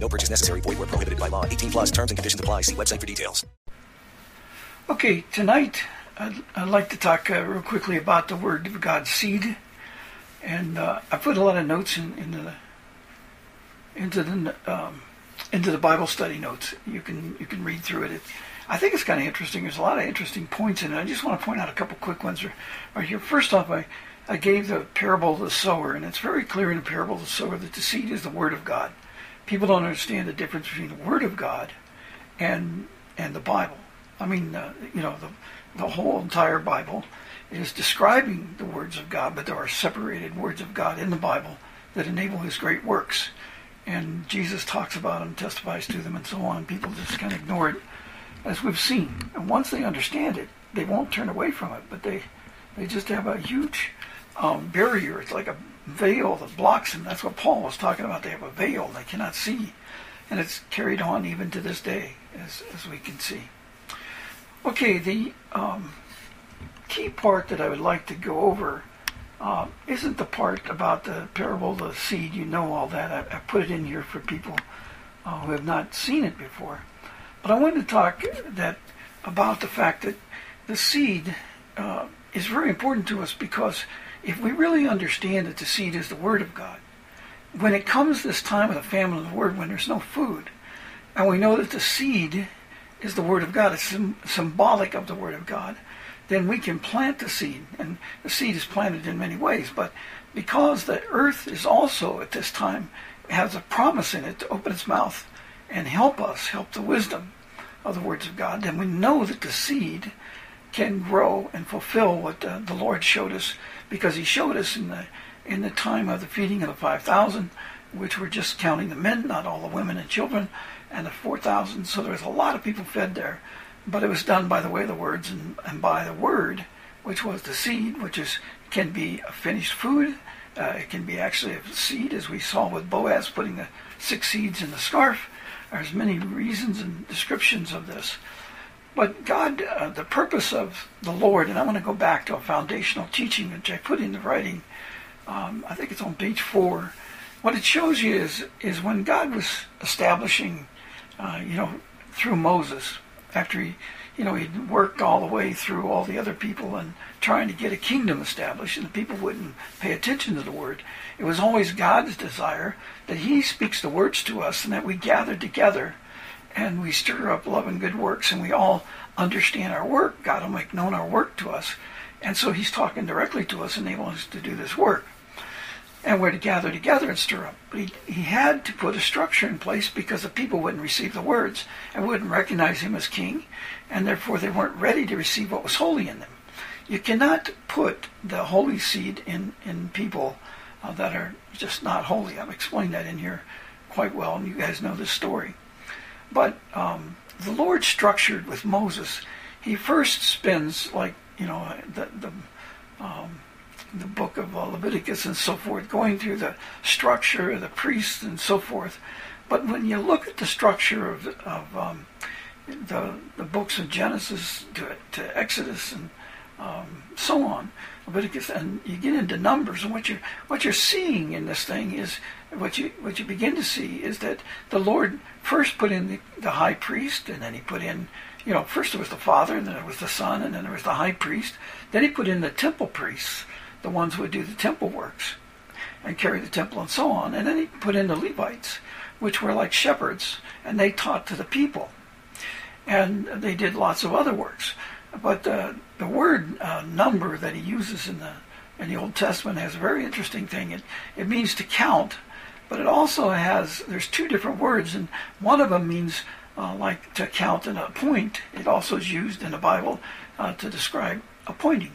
No purchase necessary. Void where prohibited by law. 18 plus terms and conditions apply. See website for details. Okay, tonight I'd, I'd like to talk uh, real quickly about the Word of God seed. And uh, I put a lot of notes in, into the into the um, into the Bible study notes. You can you can read through it. it I think it's kind of interesting. There's a lot of interesting points in it. I just want to point out a couple quick ones right here. First off, I, I gave the parable of the sower, and it's very clear in the parable of the sower that the seed is the Word of God. People don't understand the difference between the Word of God and and the Bible. I mean, uh, you know, the the whole entire Bible is describing the words of God, but there are separated words of God in the Bible that enable His great works and Jesus talks about them, testifies to them, and so on. People just kind of ignore it, as we've seen. And once they understand it, they won't turn away from it, but they they just have a huge um, barrier. It's like a veil that blocks them. That's what Paul was talking about. They have a veil they cannot see, and it's carried on even to this day, as as we can see. Okay, the um, key part that I would like to go over uh, isn't the part about the parable of the seed. You know all that. I, I put it in here for people uh, who have not seen it before. But I wanted to talk that about the fact that the seed uh, is very important to us because if we really understand that the seed is the Word of God, when it comes this time of the famine of the Word, when there's no food, and we know that the seed is the Word of God, it's symbolic of the Word of God, then we can plant the seed. And the seed is planted in many ways, but because the earth is also at this time has a promise in it to open its mouth and help us, help the wisdom of the words of God, then we know that the seed can grow and fulfill what the Lord showed us, because He showed us in the in the time of the feeding of the five thousand, which were just counting the men, not all the women and children, and the four thousand. So there was a lot of people fed there but it was done by the way of the words and, and by the word, which was the seed, which is can be a finished food. Uh, it can be actually a seed, as we saw with Boaz putting the six seeds in the scarf. There's many reasons and descriptions of this. But God, uh, the purpose of the Lord, and I want to go back to a foundational teaching which I put in the writing. Um, I think it's on page four. What it shows you is is when God was establishing, uh, you know, through Moses, after he, you know, he'd worked all the way through all the other people and trying to get a kingdom established, and the people wouldn't pay attention to the word. It was always God's desire that He speaks the words to us, and that we gather together and we stir up love and good works, and we all understand our work. God will make known our work to us, and so He's talking directly to us, enabling us to do this work and we're to gather together and stir up. But he, he had to put a structure in place because the people wouldn't receive the words and wouldn't recognize him as king, and therefore they weren't ready to receive what was holy in them. You cannot put the holy seed in, in people uh, that are just not holy. I've explained that in here quite well, and you guys know this story. But um, the Lord structured with Moses, he first spends like, you know, the, the um, the book of uh, Leviticus and so forth, going through the structure of the priests and so forth. But when you look at the structure of, of um, the, the books of Genesis to, to Exodus and um, so on, Leviticus, and you get into Numbers, and what you're what you're seeing in this thing is what you what you begin to see is that the Lord first put in the, the high priest, and then he put in you know first it was the Father, and then it was the Son, and then there was the high priest. Then he put in the temple priests the ones who would do the temple works and carry the temple and so on. And then he put in the Levites, which were like shepherds, and they taught to the people. And they did lots of other works. But uh, the word uh, number that he uses in the in the Old Testament has a very interesting thing. It it means to count, but it also has there's two different words, and one of them means uh, like to count and appoint. It also is used in the Bible uh, to describe appointing,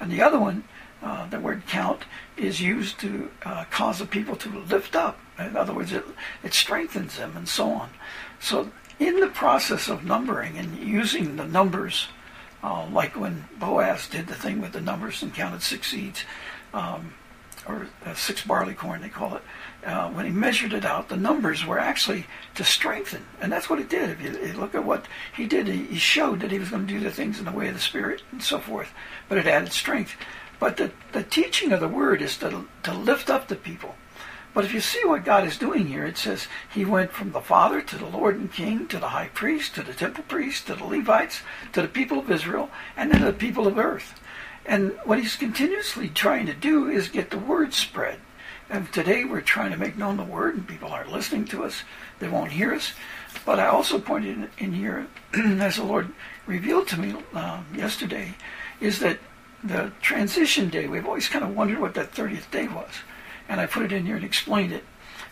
and the other one uh, the word count is used to uh, cause the people to lift up. In other words, it, it strengthens them and so on. So in the process of numbering and using the numbers, uh, like when Boaz did the thing with the numbers and counted six seeds, um, or uh, six barley corn, they call it. Uh, when he measured it out, the numbers were actually to strengthen, and that's what it did. If you, you look at what he did, he, he showed that he was going to do the things in the way of the Spirit and so forth, but it added strength. But the, the teaching of the word is to, to lift up the people. But if you see what God is doing here, it says he went from the Father to the Lord and King to the high priest to the temple priest to the Levites to the people of Israel and then to the people of earth. And what he's continuously trying to do is get the word spread. And today we're trying to make known the word, and people aren't listening to us. They won't hear us. But I also pointed in, here, as the Lord revealed to me uh, yesterday, is that the transition day, we've always kind of wondered what that 30th day was. And I put it in here and explained it.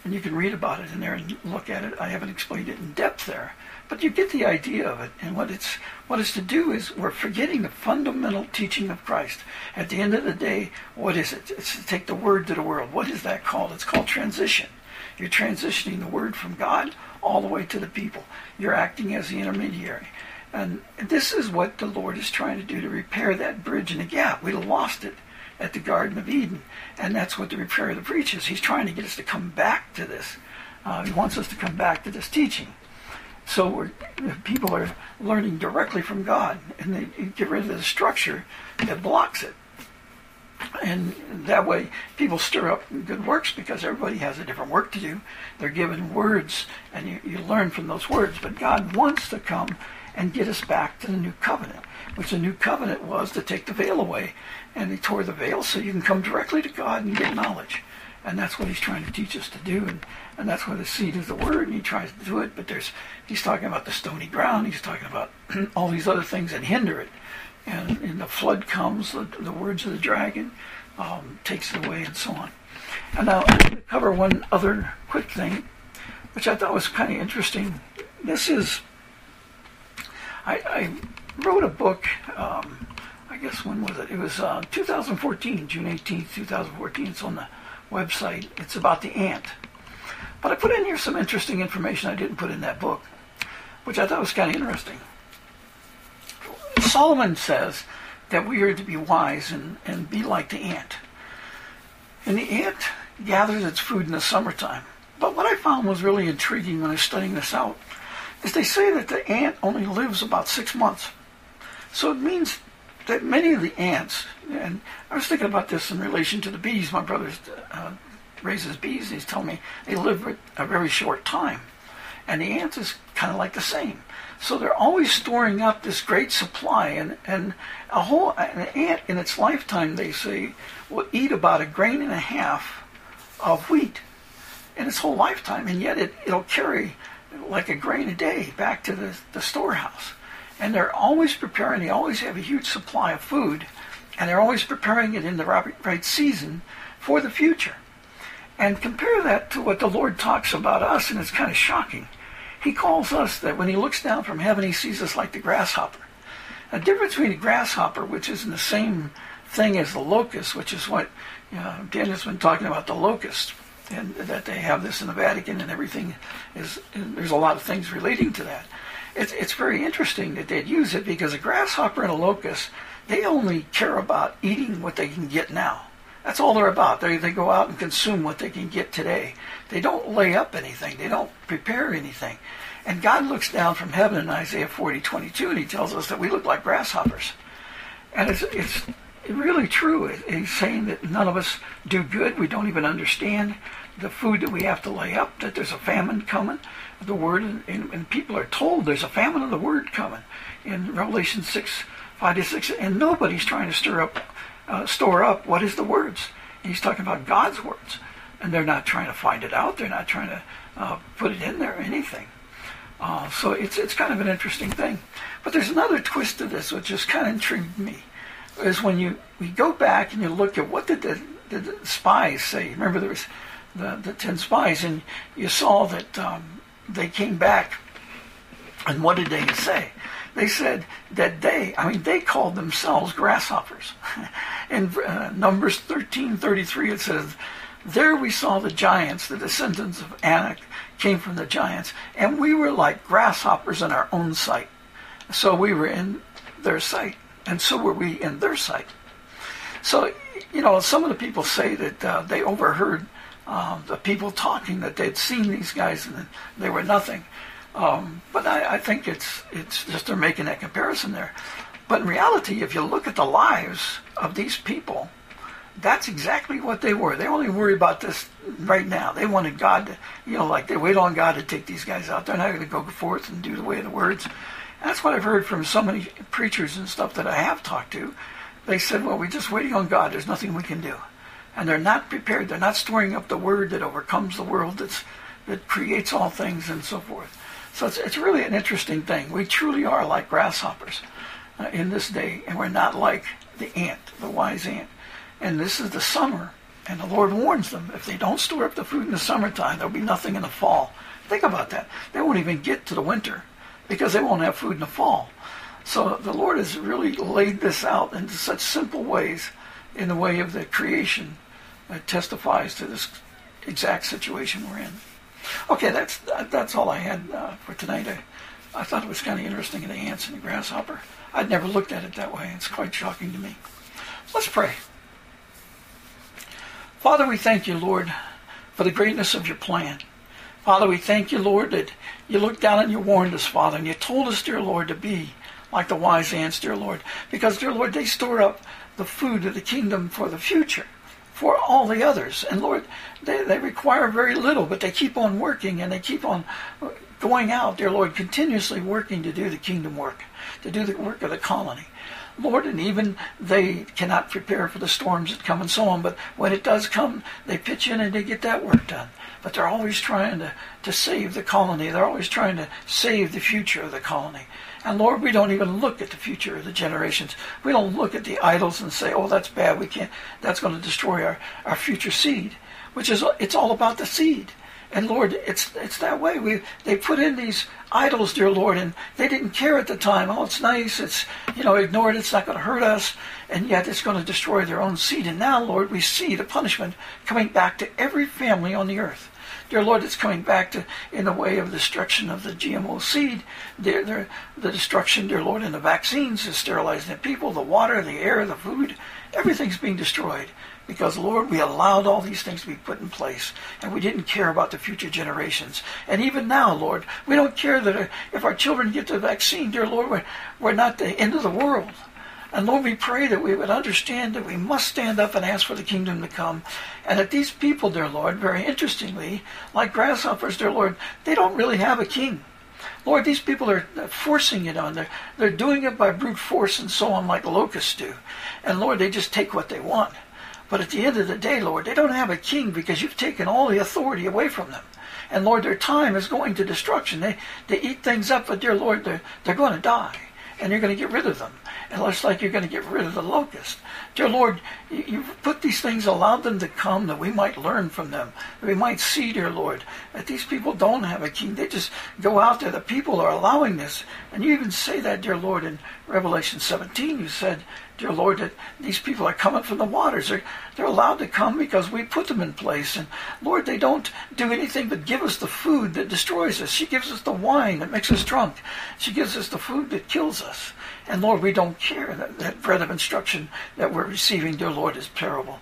And you can read about it in there and look at it. I haven't explained it in depth there. But you get the idea of it. And what it's what it's to do is we're forgetting the fundamental teaching of Christ. At the end of the day, what is it? It's to take the word to the world. What is that called? It's called transition. You're transitioning the word from God all the way to the people. You're acting as the intermediary. And this is what the Lord is trying to do to repair that bridge and the gap. We lost it at the Garden of Eden. And that's what the repair of the breach is. He's trying to get us to come back to this. Uh, he wants us to come back to this teaching. So people are learning directly from God, and they get rid of the structure that blocks it. And that way, people stir up good works because everybody has a different work to do. They're given words, and you, you learn from those words. But God wants to come and get us back to the new covenant, which the new covenant was to take the veil away. And he tore the veil so you can come directly to God and get knowledge. And that's what he's trying to teach us to do. And and that's where the seed is the word, and he tries to do it. But there's he's talking about the stony ground. He's talking about all these other things that hinder it. And, and the flood comes, the, the words of the dragon um, takes it away, and so on. And now I'm going to cover one other quick thing, which I thought was kind of interesting. This is I, I wrote a book. Um, I guess when was it? It was uh, 2014, June 18th, 2014. It's on the website. It's about the ant. But I put in here some interesting information I didn't put in that book, which I thought was kind of interesting. Solomon says that we are to be wise and, and be like the ant. And the ant gathers its food in the summertime. But what I found was really intriguing when I was studying this out is they say that the ant only lives about six months. So it means that many of the ants, and I was thinking about this in relation to the bees. My brother uh, raises bees, and he's telling me they live a very short time. And the ants is kind of like the same. So they're always storing up this great supply, and, and a whole an ant in its lifetime, they say, will eat about a grain and a half of wheat in its whole lifetime, and yet it, it'll carry like a grain a day back to the, the storehouse. And they're always preparing, they always have a huge supply of food, and they're always preparing it in the right, season for the future. And compare that to what the Lord talks about us, and it's kind of shocking. He calls us that when he looks down from heaven, he sees us like the grasshopper. A difference between a grasshopper, which is in the same thing as the locust, which is what you know, Daniel's been talking about the locust, and that they have this in the Vatican and everything. Is there's a lot of things relating to that. It's it's very interesting that they'd use it because a grasshopper and a locust they only care about eating what they can get now. That's all they're about. They, they go out and consume what they can get today. They don't lay up anything. They don't prepare anything. And God looks down from heaven in Isaiah 40, 22, and he tells us that we look like grasshoppers. And it's, it's really true. He's saying that none of us do good. We don't even understand the food that we have to lay up, that there's a famine coming. The word, and, and people are told there's a famine of the word coming in Revelation 6, 5 to 6, and nobody's trying to stir up uh, store up what is the words. He's talking about God's words, and they're not trying to find it out. They're not trying to uh, put it in there or anything. Uh, so it's it's kind of an interesting thing. But there's another twist to this, which just kind of intrigued me, is when you we go back and you look at what did the, did the spies say. Remember there was the the ten spies, and you saw that um, they came back, and what did they say? They said that they, I mean, they called themselves grasshoppers. In uh, Numbers 13:33, it says, "There we saw the giants, the descendants of Anak, came from the giants. And we were like grasshoppers in our own sight. So we were in their sight, and so were we in their sight. So, you know, some of the people say that uh, they overheard um, the people talking that they'd seen these guys and they were nothing. Um, but I, I, think it's it's just they're making that comparison there. But in reality, if you look at the lives of these people, that's exactly what they were. They only worry about this right now. They wanted God to, you know, like they wait on God to take these guys out. They're not going to go forth and do the way of the words. That's what I've heard from so many preachers and stuff that I have talked to. They said, well, we're just waiting on God. There's nothing we can do. And they're not prepared. They're not storing up the word that overcomes the world, that's, that creates all things and so forth. So it's, it's really an interesting thing. We truly are like grasshoppers uh, in this day, and we're not like the ant, the wise ant. And this is the summer, and the Lord warns them if they don't store up the food in the summertime, there'll be nothing in the fall. Think about that. They won't even get to the winter because they won't have food in the fall. So the Lord has really laid this out in such simple ways in the way of the creation that testifies to this exact situation we're in. Okay, that's that's all I had uh, for tonight. I, I thought it was kind of interesting, the ants and the grasshopper. I'd never looked at it that way. It's quite shocking to me. Let's pray. Father, we thank you, Lord, for the greatness of your plan. Father, we thank you, Lord, that you looked down and you warned us, Father, and you told us, dear Lord, to be like the wise ants, dear Lord. Because, dear Lord, they store up the food of the kingdom for the future, for all the others. And Lord, they, they require very little, but they keep on working and they keep on going out, dear Lord, continuously working to do the kingdom work, to do the work of the colony. Lord, and even they cannot prepare for the storms that come and so on, but when it does come, they pitch in and they get that work done. But they're always trying to, to save the colony. They're always trying to save the future of the colony. And Lord, we don't even look at the future of the generations. We don't look at the idols and say, oh, that's bad. We can't, that's going to destroy our, our future seed, which is, it's all about the seed. And Lord, it's it's that way. We they put in these idols, dear Lord, and they didn't care at the time. Oh, it's nice. It's you know, ignore it. It's not going to hurt us, and yet it's going to destroy their own seed. And now, Lord, we see the punishment coming back to every family on the earth. Dear Lord, it's coming back to in the way of destruction of the GMO seed, the destruction, dear Lord, in the vaccines, the sterilizing the people, the water, the air, the food, everything's being destroyed. Because, Lord, we allowed all these things to be put in place, and we didn't care about the future generations. And even now, Lord, we don't care that if our children get the vaccine, dear Lord, we're, we're not the end of the world. And Lord, we pray that we would understand that we must stand up and ask for the kingdom to come. And that these people, dear Lord, very interestingly, like grasshoppers, dear Lord, they don't really have a king. Lord, these people are forcing it on. They're, they're doing it by brute force and so on, like locusts do. And Lord, they just take what they want. But at the end of the day, Lord, they don't have a king because you've taken all the authority away from them. And Lord, their time is going to destruction. They, they eat things up, but dear Lord, they're, they're going to die. And you're going to get rid of them. And looks like you're going to get rid of the locust. Dear Lord, you, have put these things, allowed them to come that we might learn from them. We might see, dear Lord, that these people don't have a king. They just go out there. The people are allowing this. And you even say that, dear Lord, in Revelation 17. You said, dear Lord, that these people are coming from the waters. They're, they're allowed to come because we put them in place. And Lord, they don't do anything but give us the food that destroys us. She gives us the wine that makes us drunk. She gives us the food that kills us. And Lord, we don't care that that bread of instruction that we're receiving, dear Lord, is terrible.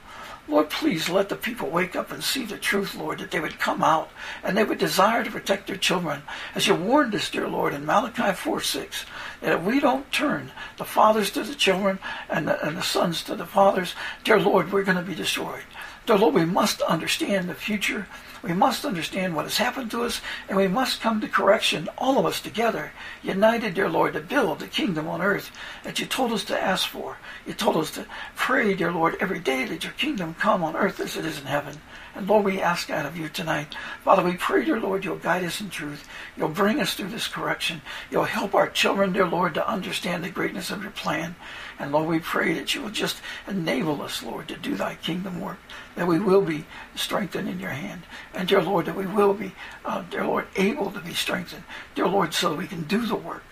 Lord, please let the people wake up and see the truth, Lord, that they would come out and they would desire to protect their children. As you warned us, dear Lord, in Malachi 4 6, that if we don't turn the fathers to the children and the, and the sons to the fathers, dear Lord, we're going to be destroyed. Dear Lord, we must understand the future we must understand what has happened to us, and we must come to correction, all of us together, united, dear Lord, to build the kingdom on earth that you told us to ask for. You told us to pray, dear Lord, every day that your kingdom come on earth as it is in heaven. And Lord, we ask out of you tonight. Father, we pray, dear Lord, you'll guide us in truth. You'll bring us through this correction. You'll help our children, dear Lord, to understand the greatness of your plan. And Lord, we pray that you will just enable us, Lord, to do thy kingdom work, that we will be strengthened in your hand. And dear Lord, that we will be, uh, dear Lord, able to be strengthened, dear Lord, so that we can do the work.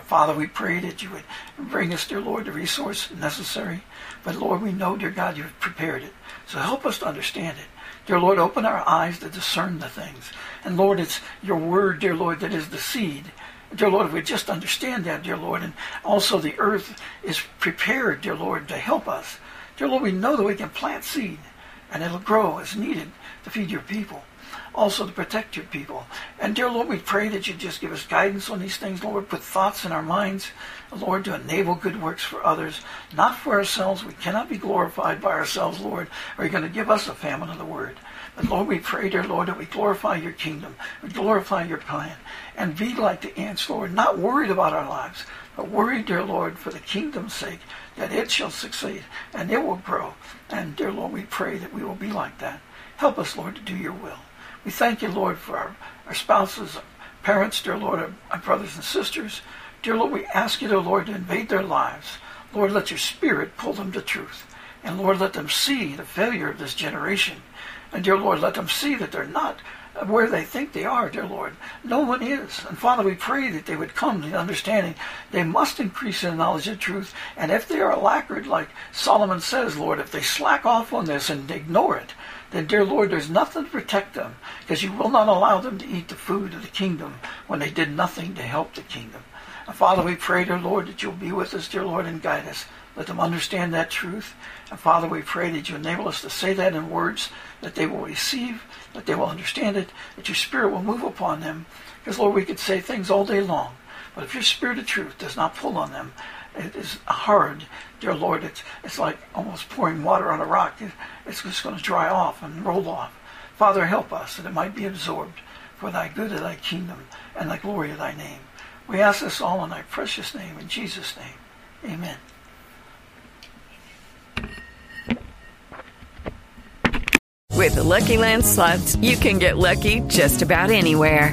Father, we pray that you would bring us, dear Lord, the resource necessary. But Lord, we know, dear God, you've prepared it. So help us to understand it. Dear Lord, open our eyes to discern the things. And Lord, it's your word, dear Lord, that is the seed. Dear Lord, if we just understand that, dear Lord, and also the earth is prepared, dear Lord, to help us. Dear Lord, we know that we can plant seed and it'll grow as needed to feed your people also to protect your people. And dear Lord, we pray that you just give us guidance on these things. Lord, put thoughts in our minds, Lord, to enable good works for others, not for ourselves. We cannot be glorified by ourselves, Lord. Are you going to give us a famine of the word? But Lord, we pray, dear Lord, that we glorify your kingdom, we glorify your plan, and be like the ants, Lord, not worried about our lives, but worried, dear Lord, for the kingdom's sake, that it shall succeed and it will grow. And dear Lord, we pray that we will be like that. Help us, Lord, to do your will. We thank you, Lord, for our, our spouses, our parents, dear Lord, our, our brothers and sisters. Dear Lord, we ask you, dear Lord, to invade their lives. Lord, let your spirit pull them to truth. And Lord, let them see the failure of this generation. And dear Lord, let them see that they're not where they think they are, dear Lord. No one is. And Father, we pray that they would come to the understanding they must increase in knowledge of truth. And if they are laggard, like Solomon says, Lord, if they slack off on this and ignore it, then, dear Lord, there's nothing to protect them because you will not allow them to eat the food of the kingdom when they did nothing to help the kingdom. And Father, we pray, dear Lord, that you'll be with us, dear Lord, and guide us. Let them understand that truth. And Father, we pray that you enable us to say that in words that they will receive, that they will understand it, that your Spirit will move upon them. Because, Lord, we could say things all day long. But if your Spirit of truth does not pull on them, it is hard, dear Lord. It's, it's like almost pouring water on a rock. It, it's just going to dry off and roll off. Father, help us that it might be absorbed for thy good of thy kingdom and the glory of thy name. We ask this all in thy precious name, in Jesus' name. Amen. With the Lucky Land slots, you can get lucky just about anywhere.